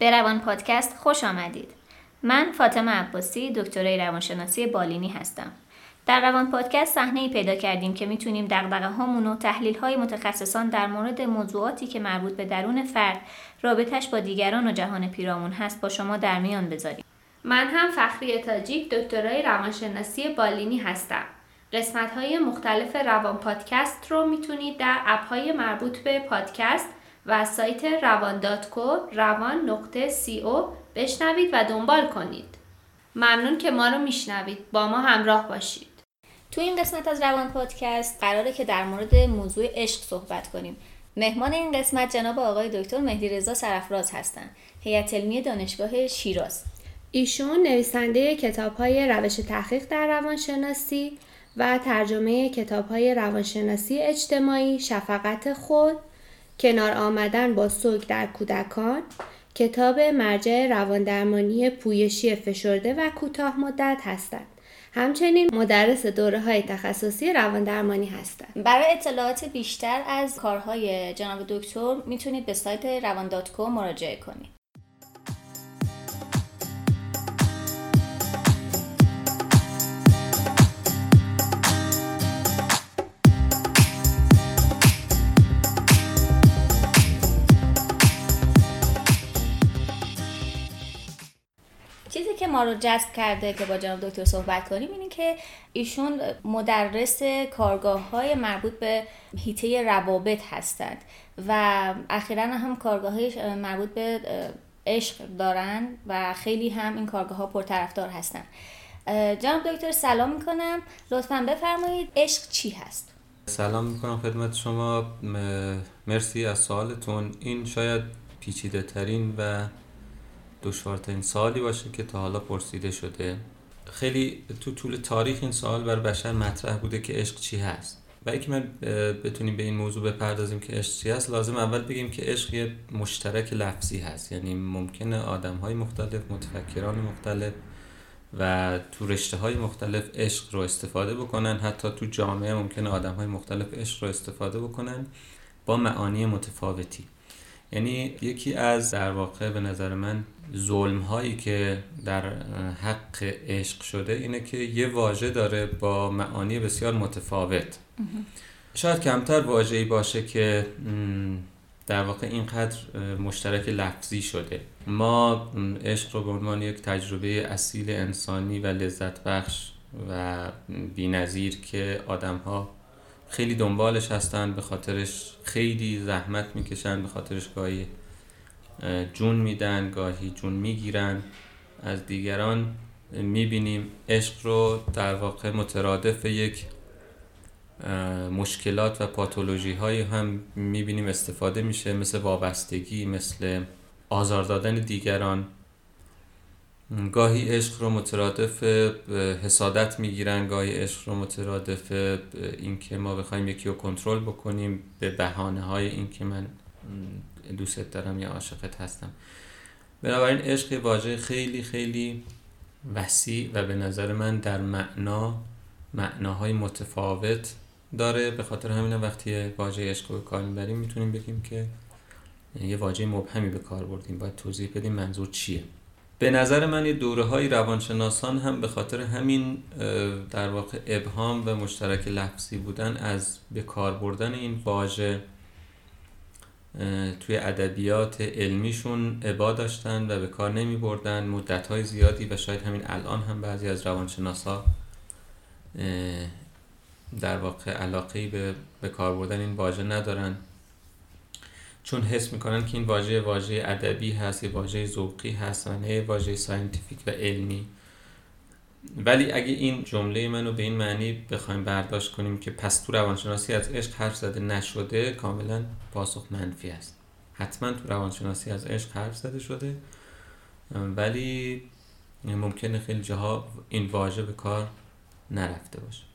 به روان پادکست خوش آمدید. من فاطمه عباسی دکترای روانشناسی بالینی هستم. در روان پادکست صحنه ای پیدا کردیم که می‌تونیم دغدغه هامون و تحلیل های متخصصان در مورد موضوعاتی که مربوط به درون فرد، رابطش با دیگران و جهان پیرامون هست با شما در میان بذاریم. من هم فخری تاجیک دکترای روانشناسی بالینی هستم. قسمت های مختلف روان پادکست رو می‌تونید در اپ های مربوط به پادکست و سایت روان داتکو روان نقطه سی او بشنوید و دنبال کنید. ممنون که ما رو میشنوید. با ما همراه باشید. تو این قسمت از روان پادکست قراره که در مورد موضوع عشق صحبت کنیم. مهمان این قسمت جناب آقای دکتر مهدی رضا سرفراز هستند. هیئت علمی دانشگاه شیراز. ایشون نویسنده کتاب های روش تحقیق در روانشناسی و ترجمه کتاب های روانشناسی اجتماعی شفقت خود کنار آمدن با سوگ در کودکان کتاب مرجع رواندرمانی پویشی فشرده و کوتاه مدت هستند همچنین مدرس دوره های تخصصی رواندرمانی هستند. برای اطلاعات بیشتر از کارهای جناب دکتر می‌تونید به سایت روان مراجعه کنید. ما رو جذب کرده که با جناب دکتر صحبت کنیم اینه که ایشون مدرس کارگاه های مربوط به هیته روابط هستند و اخیرا هم کارگاه مربوط به عشق دارن و خیلی هم این کارگاه ها پرطرفدار هستن. جناب دکتر سلام می‌کنم. لطفا بفرمایید عشق چی هست؟ سلام می‌کنم خدمت شما. مرسی از سوالتون. این شاید پیچیده ترین و دشوارترین سوالی باشه که تا حالا پرسیده شده. خیلی تو طول تاریخ این سوال بر بشر مطرح بوده که عشق چی هست. و که من بتونیم به این موضوع بپردازیم که عشق چی هست لازم اول بگیم که عشق یه مشترک لفظی هست. یعنی ممکنه آدم های مختلف متفکران مختلف و تو رشته های مختلف عشق رو استفاده بکنن. حتی تو جامعه ممکنه آدم های مختلف عشق رو استفاده بکنن با معانی متفاوتی. یعنی یکی از در واقع به نظر من ظلم هایی که در حق عشق شده اینه که یه واژه داره با معانی بسیار متفاوت. شاید کمتر واژه‌ای باشه که در واقع اینقدر مشترک لفظی شده. ما عشق رو به عنوان یک تجربه اصیل انسانی و لذت بخش و بینظیر که آدم ها خیلی دنبالش هستن به خاطرش خیلی زحمت می‌کشن به خاطرش گاهی جون میدن گاهی جون می‌گیرن. از دیگران می‌بینیم عشق رو در واقع مترادف یک مشکلات و پاتولوژی های هم می‌بینیم استفاده میشه مثل وابستگی مثل آزار دادن دیگران. گاهی عشق رو مترادف حسادت می‌گیرن گاهی عشق رو مترادف اینکه ما بخوایم یکی رو کنترل بکنیم به بهانه های اینکه من دوست دارم یا عاشقت هستم. بنابراین عشق واژه خیلی خیلی وسیع و به نظر من در معنا معناهای متفاوت داره. به خاطر همین وقتی واژه عشق رو به کار می‌بریم می‌تونیم بگیم که یه واژه مبهمی به کار بردیم. باید توضیح بدیم منظور چیه. به نظر من یه دوره های روانشناسان هم به خاطر همین در واقع ابهام و مشترک لفظی بودن از به کار بردن این واژه توی ادبیات علمیشون عبا داشتن و به کار نمی بردن. مدت های زیادی و شاید همین الان هم بعضی از روانشناسا در واقع علاقه به به کار بردن این واژه ندارن. چون حس می‌کنن که این واژه واژه ادبی هست یه واژه ذوقی هست و نه واژه scientific و علمی. ولی اگه این جمله منو به این معنی بخوایم برداشت کنیم که پس تو روانشناسی از عشق حرف زده نشده کاملا پاسخ منفی است. حتما تو روانشناسی از عشق حرف زده شده ولی ممکنه خیلی جاها این واژه به کار نرفته باشه.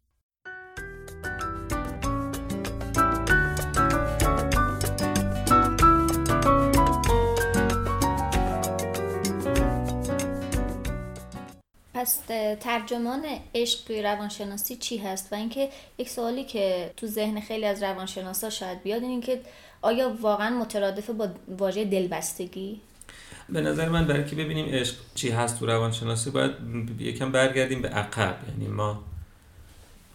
پس ترجمان عشق توی روانشناسی چی هست؟ و اینکه یک سوالی که تو ذهن خیلی از روانشناسا شاید بیاد این که آیا واقعا مترادف با واژه دلبستگی؟ به نظر من برای که ببینیم عشق چی هست تو روانشناسی باید یکم برگردیم به عقب. یعنی ما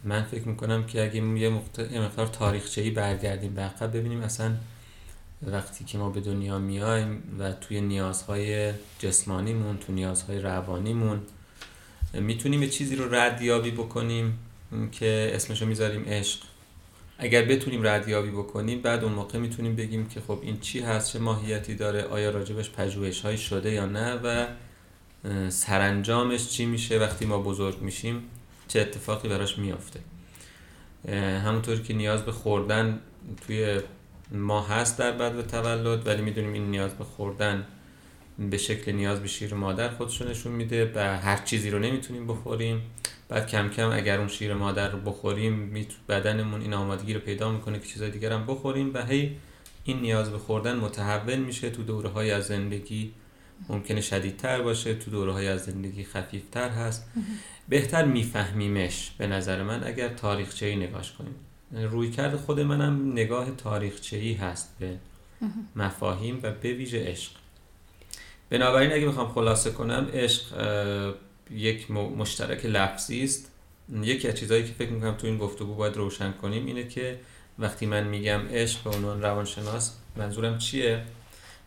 من فکر می‌کنم که اگه یه مقدار تاریخچه‌ای برگردیم به عقب ببینیم اصلا وقتی که ما به دنیا میایم و توی نیازهای جسمانیمون تو نیازهای روانیمون می‌تونیم یه چیزی رو ردیابی بکنیم که اسمشو می‌ذاریم عشق. اگر بتونیم ردیابی بکنیم بعد اون موقع می‌تونیم بگیم که خب این چی هست چه ماهیتی داره آیا راجبش پژوهش های شده یا نه و سرانجامش چی میشه وقتی ما بزرگ میشیم چه اتفاقی براش میافته. همونطور که نیاز به خوردن توی ما هست در بعد تولد ولی می‌دونیم این نیاز به خوردن به شکل نیاز به شیر مادر خودشو نشون میده و هر چیزی رو نمی‌تونیم بخوریم. بعد کم کم اگر اون شیر مادر رو بخوریم بدنمون این آمادگی رو پیدا می‌کنه که چیزای دیگر هم بخوریم و هی این نیاز به خوردن متحول میشه. تو دوره های از زندگی ممکنه شدیدتر باشه تو دوره های از زندگی خفیفتر هست. بهتر میفهمیمش به نظر من اگر تاریخچه ای نگاش کنیم. روی کرد خود منم نگاه تاریخچه ای هست به مفاهیم و به ویژه عشق. بنابراین اگه بخوام خلاصه کنم عشق یک مشترک لفظی است. یکی از چیزهایی که فکر می‌کنم تو این گفتگو باید روشن کنیم اینه که وقتی من میگم عشق به عنوان روانشناس منظورم چیه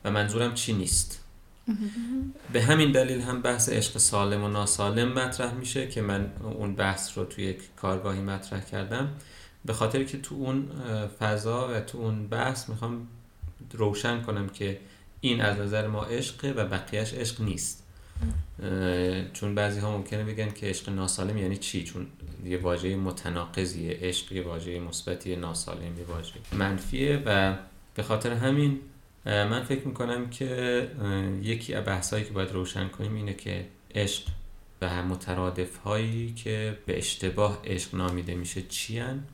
و منظورم چی نیست. به همین دلیل هم بحث عشق سالم و ناسالم مطرح میشه که من اون بحث رو توی یک کارگاهی مطرح کردم. به خاطر که تو اون فضا و تو اون بحث می‌خوام روشن کنم که این از نظر ما عشقه و بقیهش عشق نیست. چون بعضی ها ممکنه بگن که عشق ناسالم یعنی چی؟ چون یه واژه متناقضیه عشق یه واژه مثبتی ناسالم یه واژه منفیه و به خاطر همین من فکر می‌کنم که یکی از بحثایی که باید روشن کنیم اینه که عشق و مترادف هایی که به اشتباه عشق نامیده میشه چی هن؟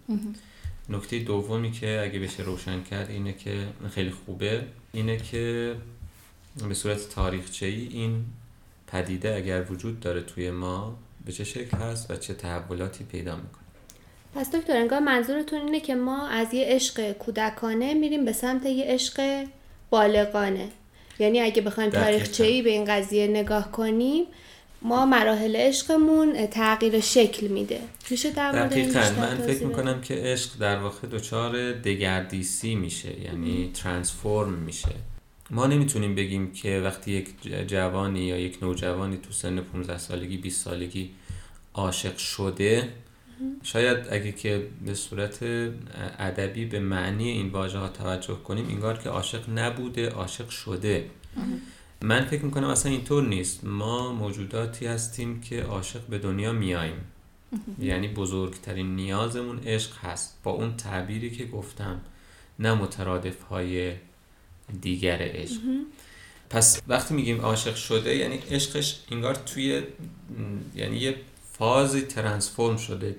نکته دومی که اگه بشه روشن کرد اینه که خیلی خوبه. اینه که به صورت تاریخچه ای این پدیده اگر وجود داره توی ما به چه شکل هست و چه تحولاتی پیدا می‌کنه؟ پس دکتر انگار منظورتون اینه که ما از یه عشق کودکانه میریم به سمت یه عشق بالغانه. یعنی اگه بخوایم تاریخچه ای به این قضیه نگاه کنیم ما مراحل عشقمون تغییر شکل میده. میشه در من فکر می‌کنم که عشق در واقع دچار دگردیسی میشه یعنی ترانسفورم میشه. ما نمی‌تونیم بگیم که وقتی یک جوانی یا یک نوجوانی تو سن 15 سالگی 20 سالگی عاشق شده شاید اگه که به صورت ادبی به معنی این واژه ها توجه کنیم انگار که عاشق نبوده عاشق شده. من فکر می‌کنم اصلا اینطور نیست. ما موجوداتی هستیم که عاشق به دنیا میاییم. یعنی بزرگترین نیازمون عشق هست. با اون تعبیری که گفتم نه مترادف های دیگر عشق. پس وقتی میگیم عاشق شده یعنی عشقش انگار توی یعنی یه فازی ترانسفورم شده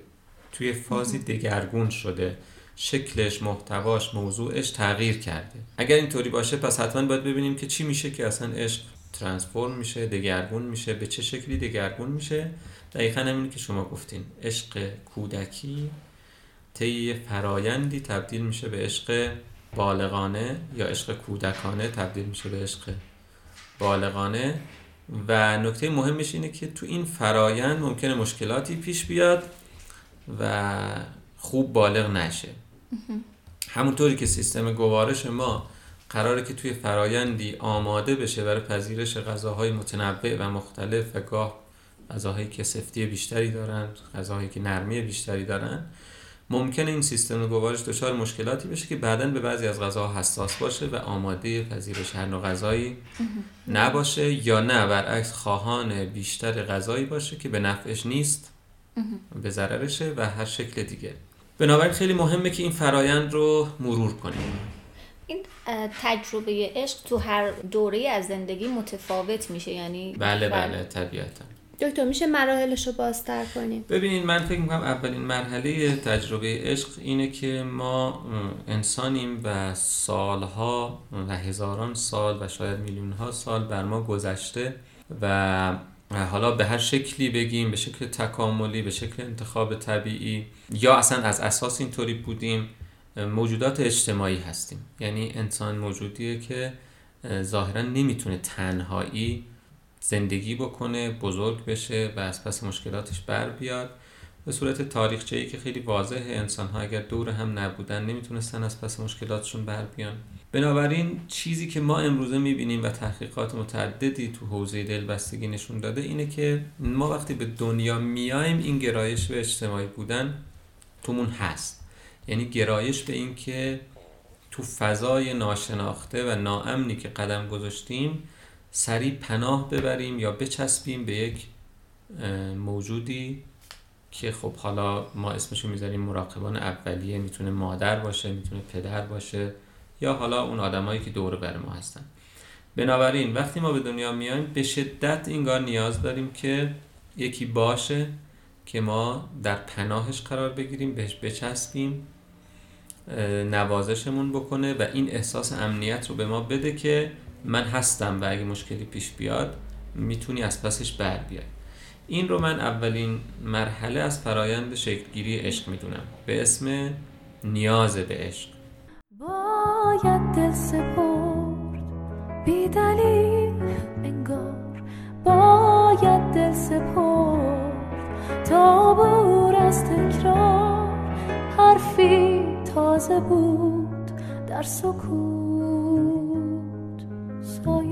توی فازی دگرگون شده. شکلش محتواش موضوعش تغییر کرده. اگر اینطوری باشه پس حتما باید ببینیم که چی میشه که اصلا عشق ترانسفورم میشه دگرگون میشه به چه شکلی دگرگون میشه. دقیقا همینی که شما گفتین. عشق کودکی طی فرایندی تبدیل میشه به عشق بالغانه یا عشق کودکانه تبدیل میشه به عشق بالغانه. و نکته مهمش اینه که تو این فرایند ممکنه مشکلاتی پیش بیاد و خوب بالغ نشه. همونطوری که سیستم گوارش ما قراره که توی فرایندی آماده بشه برای پذیرش غذاهای متنوع و مختلف و گاه غذاهایی که سفتی بیشتری دارن غذاهایی که نرمی بیشتری دارن ممکنه این سیستم گوارش دچار مشکلاتی بشه که بعدا به بعضی از غذاها حساس باشه و آماده پذیرش هر نوع غذایی نباشه یا نه. برعکس خواهان بیشتر غذایی باشه که به نفعش نیست به ضررشه و هر شکل دیگه. بنابراین خیلی مهمه که این فرایند رو مرور کنیم. این تجربه عشق تو هر دوره از زندگی متفاوت میشه یعنی بله بله. طبیعتا. دکتر میشه مراحلش رو بازتر کنیم؟ ببینید من فکر می‌کنم اولین مرحله تجربه عشق اینه که ما انسانیم و سالها و هزاران سال و شاید میلیون ها سال بر ما گذشته و حالا به هر شکلی بگیم به شکل تکاملی به شکل انتخاب طبیعی یا اصلا از اساس اینطوری بودیم موجودات اجتماعی هستیم. یعنی انسان موجودیه که ظاهرا نمی‌تونه تنهایی زندگی بکنه بزرگ بشه و از پس مشکلاتش بر بیاد. به صورت تاریخچه ای که خیلی واضحه انسان ها اگر دور هم نبودن نمی‌تونستن از پس مشکلاتشون بر بیان. بنابراین چیزی که ما امروزه می‌بینیم و تحقیقات متعددی تو حوزه دلبستگی نشون داده اینه که ما وقتی به دنیا میایم این گرایش به اجتماعی بودن تومون هست. یعنی گرایش به این که تو فضای ناشناخته و ناامنی که قدم گذاشتیم سریع پناه ببریم یا بچسبیم به یک موجودی که خب حالا ما اسمشو می‌ذاریم مراقبان اولیه می‌تونه مادر باشه می‌تونه پدر باشه یا حالا اون آدمایی که دور بر ما هستن. بنابراین وقتی ما به دنیا میایم به شدت اینگار نیاز داریم که یکی باشه که ما در پناهش قرار بگیریم بهش بچسبیم نوازشمون بکنه و این احساس امنیت رو به ما بده که من هستم و اگه مشکلی پیش بیاد می‌تونی از پسش بر بیای. این رو من اولین مرحله از فرایند شکلگیری عشق می‌دونم. به اسم نیاز به عشق. باید دل سپرد. بی دلیل انگار. باید دل سپرد. تا بور از تکرار. حرفی تازه بود. در سکوت سایه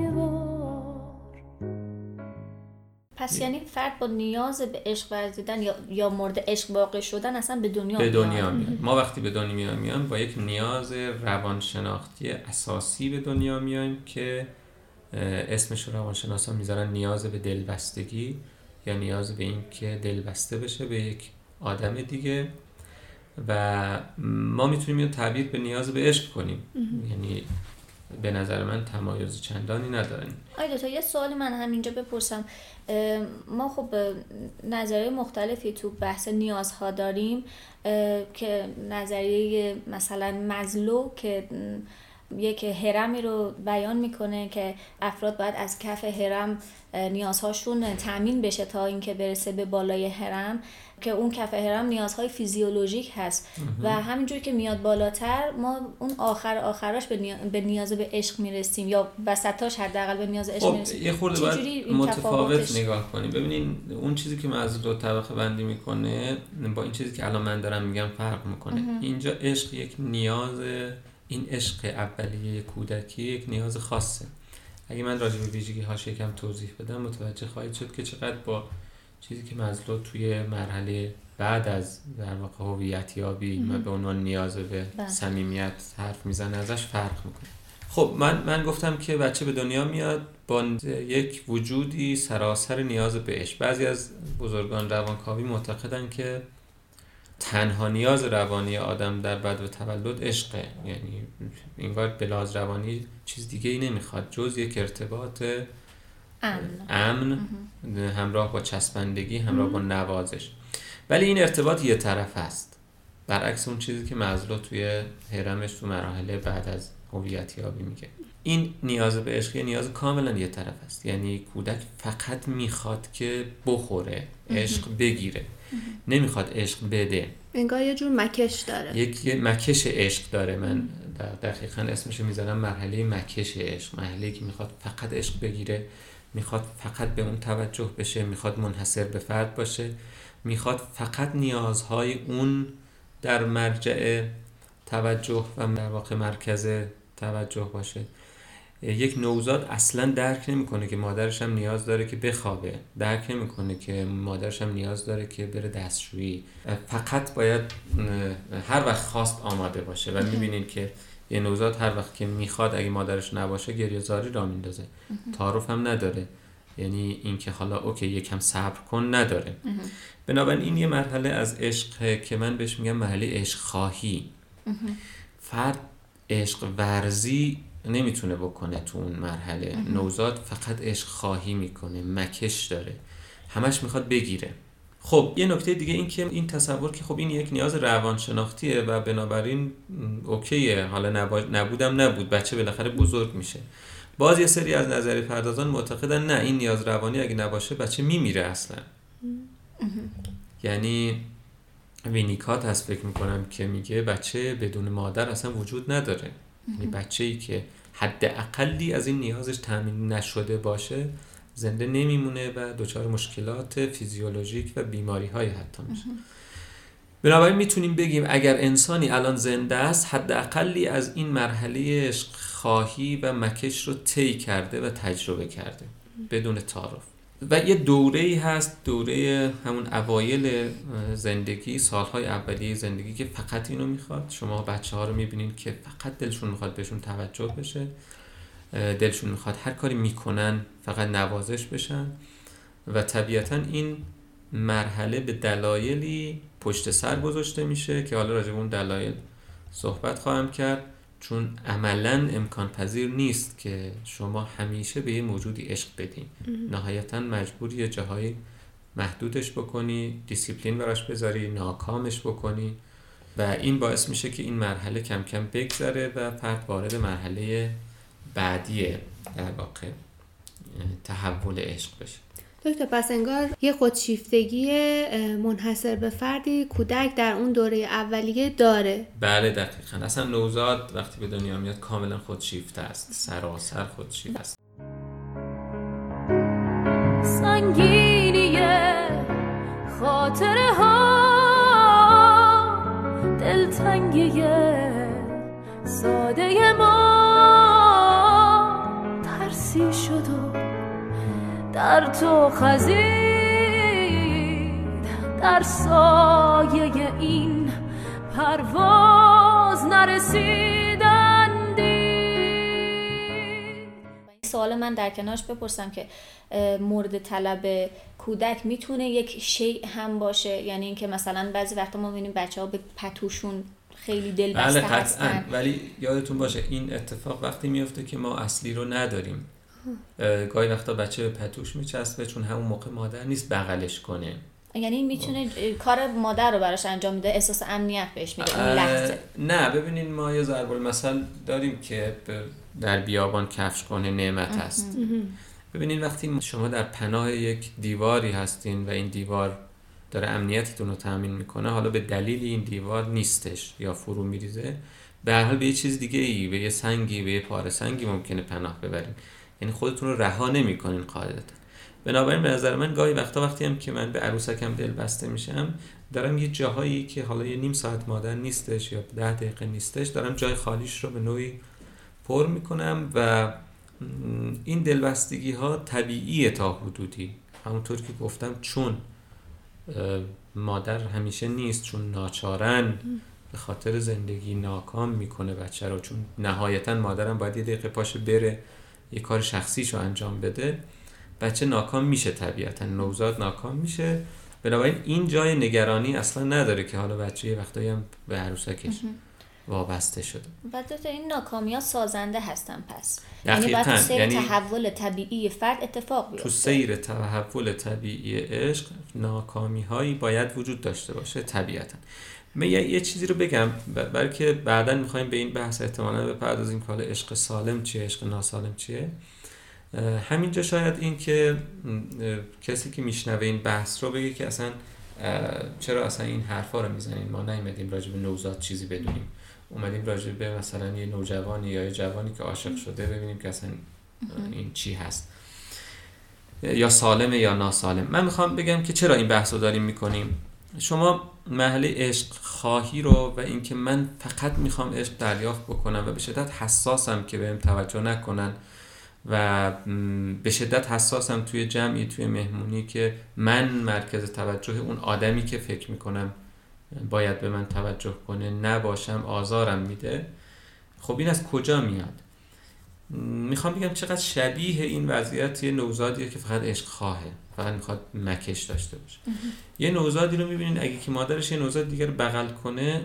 پس یعنی فرد با نیاز به عشق ورزیدن یا, یا مورد عشق واقع شدن اصلا به دنیا به دنیا میاد. ما وقتی به دنیا میایم با یک نیاز روانشناختی اساسی به دنیا میایم که اسمش رو روانشناسا می‌ذارن نیاز به دلبستگی یا نیاز به این که دلبسته بشه به یک آدم دیگه. و ما می‌تونیم تعبیر به نیاز به عشق کنیم. یعنی به نظر من تمایز چندانی ندارن. آی تا یه سوال من همینجا بپرسم. ما خب نظریه مختلفی تو بحث نیازها داریم که نظریه مثلا مزلو که یک هرمی رو بیان می‌کنه که افراد باید از کف هرم نیازهاشون تامین بشه تا اینکه برسه به بالای هرم که اون کف هرم نیازهای فیزیولوژیک هست. و همینجوری که میاد بالاتر ما اون آخر آخراش به نیاز به عشق می‌رسیم یا وسطاش حداقل به نیاز عشق خب می‌رسیم. یه خورده باید متفاوت نگاه کنیم. ببینین اون چیزی که از دو طبقه بندی می‌کنه با این چیزی که الان من دارم میگم فرق می‌کنه. اینجا عشق یک نیاز این عشق اولیه کودکی یک نیاز خاصه. اگه من راجع به ویژگی هاش یکم توضیح بدم متوجه خواهید شد که چقدر با چیزی که مزلو توی مرحله بعد از در واقع هویت یابی به عنوان نیاز به بله. صمیمیت حرف می‌زنه ازش فرق می‌کنه. خب من من گفتم که بچه به دنیا میاد با یک وجودی سراسر نیاز بهش. بعضی از بزرگان روانکاوی معتقدن که تنها نیاز روانی آدم در بعد و تولد عشقه یعنی انگار بلاز روانی چیز دیگه ای نمی‌خواد. جز یک ارتباط امن, همراه با چسبندگی همراه با نوازش. ولی این ارتباط یه طرف است. برعکس اون چیزی که مزلو توی هرمش تو مراحل بعد از هویت یابی میگه. این نیاز به عشق نیاز کاملا یه طرف است. یعنی کودک فقط می‌خواد که بخوره عشق بگیره. نمی‌خواد عشق بده. انگار یه جور مکش داره. یک مکش عشق داره. من دقیقا اسمشو می‌ذارم مرحله مکش عشق. مرحله که می‌خواد فقط عشق بگیره می‌خواد فقط به اون توجه بشه می‌خواد منحصر به فرد باشه می‌خواد فقط نیازهای اون در مرجع توجه و در واقع مرکز توجه باشه. یک نوزاد اصلا درک نمی‌کنه که مادرش هم نیاز داره که بخوابه. درک نمی‌کنه که مادرش هم نیاز داره که بره دستشویی. فقط باید هر وقت خواست آماده باشه و می‌بینین که یه نوزاد هر وقت که می‌خواد اگه مادرش نباشه گریه زاری را میندازه. تعارف هم نداره. یعنی اینکه حالا اوکی یکم صبر کن نداره. بنابراین این یه مرحله از عشق که من بهش میگم مرحله عشق خواهی فرد عشق ورزی نمی‌تونه بکنه تو اون مرحله. نوزاد فقط عشق خواهی می‌کنه مکش داره. همش می‌خواد بگیره. خب یه نکته دیگه این که این تصور که خب این یک نیاز روانشناختیه و بنابراین اوکیه. حالا نبودم نبود. بچه بالاخره بزرگ میشه. باز یه سری از نظری پردازان معتقدن نه این نیاز روانی اگه نباشه بچه میمیره اصلا. یعنی وینیکات هست فکر می‌کنم که میگه بچه بدون مادر اصلا وجود نداره. یعنی بچه ای که حد اقلی از این نیازش تامین نشده باشه زنده نمیمونه و دچار مشکلات فیزیولوژیک و بیماری های حتی میشه. بنابراین می‌تونیم بگیم اگر انسانی الان زنده است حداقلی از این مرحله خواهی و مکش رو طی کرده و تجربه کرده بدون تعارف. و یه دوره ای هست دوره همون اوایل زندگی سالهای اولیه زندگی که فقط اینو می‌خواد. شما بچه ها رو می‌بینین که فقط دلشون می‌خواد بهشون توجه بشه. دلشون می‌خواد هر کاری می‌کنن فقط نوازش بشن. و طبیعتا این مرحله به دلایلی پشت سر گذاشته میشه که حالا راجب اون دلایل صحبت خواهم کرد. چون عملا امکان پذیر نیست که شما همیشه به یه موجودی عشق بدین. نهایتا مجبوری یه جاهایی محدودش بکنی دیسیپلین براش بذاری ناکامش بکنی و این باعث میشه که این مرحله کم کم بگذره و فرد وارد مرحله بعدی در واقع تحول عشق بشه. دکتر پس انگار یه خودشیفتگی منحصر به فردی کودک در اون دوره اولیه داره. بله دقیقا. اصلا نوزاد وقتی به دنیا میاد کاملا خودشیفته است. سراسر خودشیفته است. سنگینی خاطره ها دلتنگی ساده ما ترسی شد و در تو خزید. در سایه این پرواز نرسیدندی سوال من در کنارش بپرسم که مورد طلب کودک می‌تونه یک شیء هم باشه؟ یعنی اینکه مثلا بعضی وقتا ما می‌بینیم بچه ها به پتوشون خیلی دل بسته بله هستن. ولی یادتون باشه این اتفاق وقتی میفته که ما اصلی رو نداریم. گاهی وقتا بچه به پتوش میچسبه چون همون موقع مادر نیست بغلش کنه. یعنی می‌تونه کار مادر رو براش انجام میده احساس امنیت بهش میده اون لحظه. نه ببینین ما یه ضرب المثل داریم که در بیابان کفش کنه نعمت هست ببینین وقتی شما در پناه یک دیواری هستین و این دیوار داره امنیتتون رو تامین می‌کنه حالا به دلیل این دیوار نیستش یا فرو میریزه به هر حال به یه چیز دیگه ای به یه سنگی به یه پاره سنگی ممکنه پناه ببرین. یعنی خودتون رو رها نمی‌کنین قاعدتا. بنابراین به نظر من گاهی وقتا وقتی هم که من به عروسکم دل بسته میشم دارم یه جاهایی که حالا یه نیم ساعت مادر نیستش یا ده دقیقه نیستش دارم جای خالیش رو به نوعی پر می‌کنم و این دلبستگی ها طبیعیه تا حدودی. همونطور که گفتم چون مادر همیشه نیست چون ناچارن به خاطر زندگی ناکام می‌کنه بچه رو چون نهایتا مادرم باید یه دقیقه پاشه بره. یه کار شخصیشو انجام بده بچه ناکام میشه طبیعتا نوزاد ناکام میشه. بنابراین این جای نگرانی اصلا نداره که حالا بچه یه وقتایی هم به عروسکش وابسته شده. بعد دکتر، این ناکامی ها سازنده هستن پس. یعنی تو سیر یعنی تحول طبیعی فرد اتفاق بیفته. تو سیر تحول طبیعی عشق ناکامی هایی باید وجود داشته باشه طبیعتا. من یه, چیزی رو بگم. ب- برای که بعدا می‌خوایم به این بحث احتمالا بپردازیم که حالا عشق سالم چیه عشق ناسالم چیه. همینجا شاید این که کسی که میشنوه این بحث رو بگه که اصلا چرا اصلا این حرفا رو می‌زنین ما نیومدیم راجع به نوزاد چیزی بدونیم. اومدیم راجع به مثلا یه نوجوانی یا یه جوانی که عاشق شده ببینیم که اصلا این چی هست. یا سالمه یا ناسالم. من می‌خوام بگم که چرا این بحث رو داریم می‌کنیم؟ شما محله عشق خواهی رو و اینکه من فقط می‌خوام عشق دریافت بکنم و به شدت حساسم که بهم توجه نکنن و به شدت حساسم توی جمعی توی مهمونی که من مرکز توجه اون آدمی که فکر می‌کنم باید به من توجه کنه نباشم آزارم میده. خب این از کجا میاد؟ می‌خوام بگم چقدر شبیه این وضعیت یه نوزادیه که فقط عشق خواهه. فقط می‌خواد مکش داشته باشه. یه نوزادی رو می‌بینین اگه که مادرش یه نوزاد دیگر بغل کنه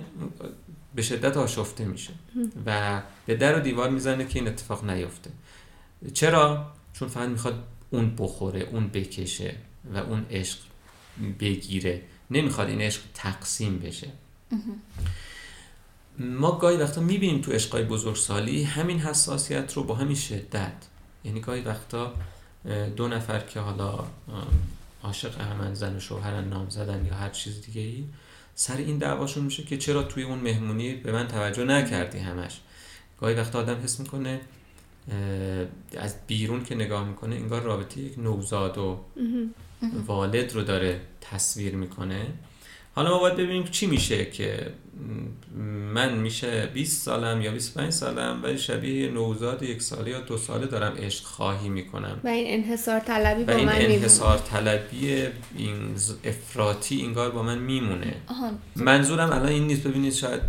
به شدت آشفته میشه. و به در و دیوار می‌زنه که این اتفاق نیفته. چرا؟ چون فقط می‌خواد اون بخوره اون بکشه و اون عشق بگیره. نمی‌خواد این عشق تقسیم بشه. ما گاهی وقتا می‌بینیم تو عشقای بزرگسالی همین حساسیت رو با همین شدت. یعنی گاهی وقتا دو نفر که حالا عاشق همن زن و شوهرن نام زدن یا هر چیز دیگه ای سر این دعواشون میشه که چرا توی اون مهمونی به من توجه نکردی همش. گاهی وقتا آدم حس می‌کنه از بیرون که نگاه می‌کنه انگار رابطه یک نوزاد و والد رو داره تصویر می‌کنه. حالا ما باید ببینیم چی میشه که من میشه 20 سالم یا 25 سالم ولی شبیه یه نوزاد یک ساله یا دو ساله دارم عشق خواهی می‌کنم. و این انحصار طلبی با این من میمونه انحصار طلبی این افراطی انگار با من میمونه. آها. منظورم الان این نیست. ببینید شاید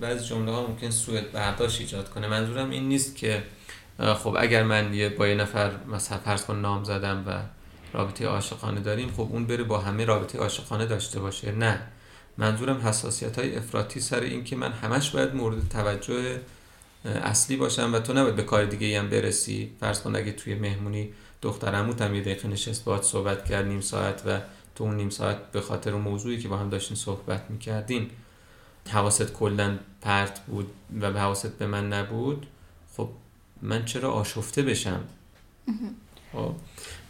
بعضی جمله ها ممکن سوء برداشت ایجاد کنه. منظورم این نیست که خب اگر من یه با یه نفر مثلا فرض کن نام زدم و رابطه عاشقانه داریم خب اون بره با همه رابطه عاشقانه داشته باشه. نه. منظورم حساسیت های افراطی سر این که من همش باید مورد توجه اصلی باشم و تو نباید به کار دیگه هم برسی. فرض کن اگه توی مهمونی دختر عموت هم یه دقیقه نشست باهات صحبت کرد نیم ساعت و تو اون نیم ساعت به خاطر اون موضوعی که با هم داشتین صحبت می‌کردین حواست کلا پرت بود و به حواست به من نبود خب من چرا آشفته بشم؟ خب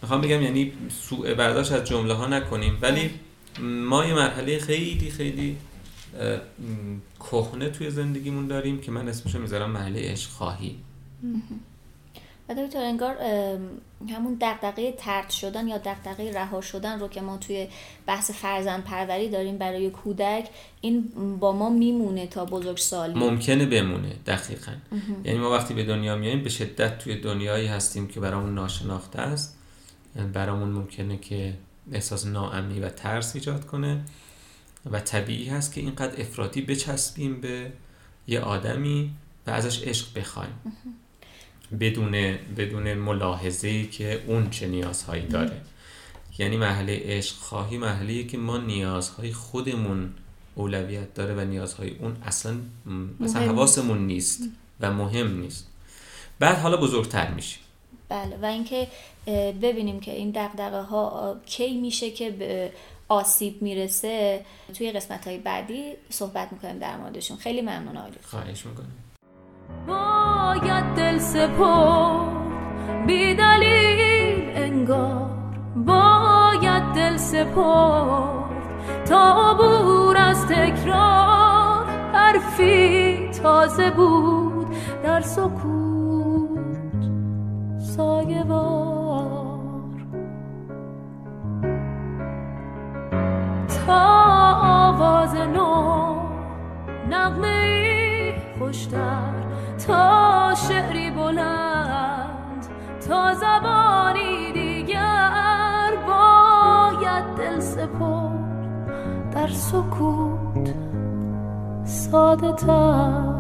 می‌خوام بگم یعنی سوء برداشت از جمله ها نکنیم ولی ما یه مرحله خیلی خیلی کهنه توی زندگیمون داریم که من اسمشو می‌ذارم مرحله عشق خواهی. و دکتر انگار همون دغدغه ترد شدن یا دغدغه رها شدن رو که ما توی بحث فرزند پروری داریم برای کودک این با ما میمونه تا بزرگسالی ممکنه بمونه دقیقا. یعنی ما وقتی به دنیا میاییم به شدت توی دنیایی هستیم که برامون ناشناخته است. یعنی برامون ممکنه که احساس ناامنی و ترس ایجاد کنه و طبیعی هست که اینقدر افراطی بچسبیم به یه آدمی و ازش عشق بخوایم. بدون بدون ملاحظه که اون چه نیازهایی داره. یعنی مرحله عشق خواهی مرحله که ما نیازهای خودمون اولویت داره و نیازهای اون اصلا اصلا حواسمون نیست و مهم نیست. بعد حالا بزرگتر میشیم. بله. و اینکه ببینیم که این دغدغه ها کی میشه که به آسیب می‌رسه. توی قسمت های بعدی صحبت می‌کنیم در موردشون. خیلی ممنون آقای دکتر. خواهش می‌کنم. باید دل سپرد بی دلیل انگار. باید دل سپرد تا عبور از تکرار. حرفی تازه بود در سکوت سایه وار. تا آواز نو نغمه خوشتر تا شعری بلند تا زبانی دیگر باید دل سپرد. در سکوت ساده تر.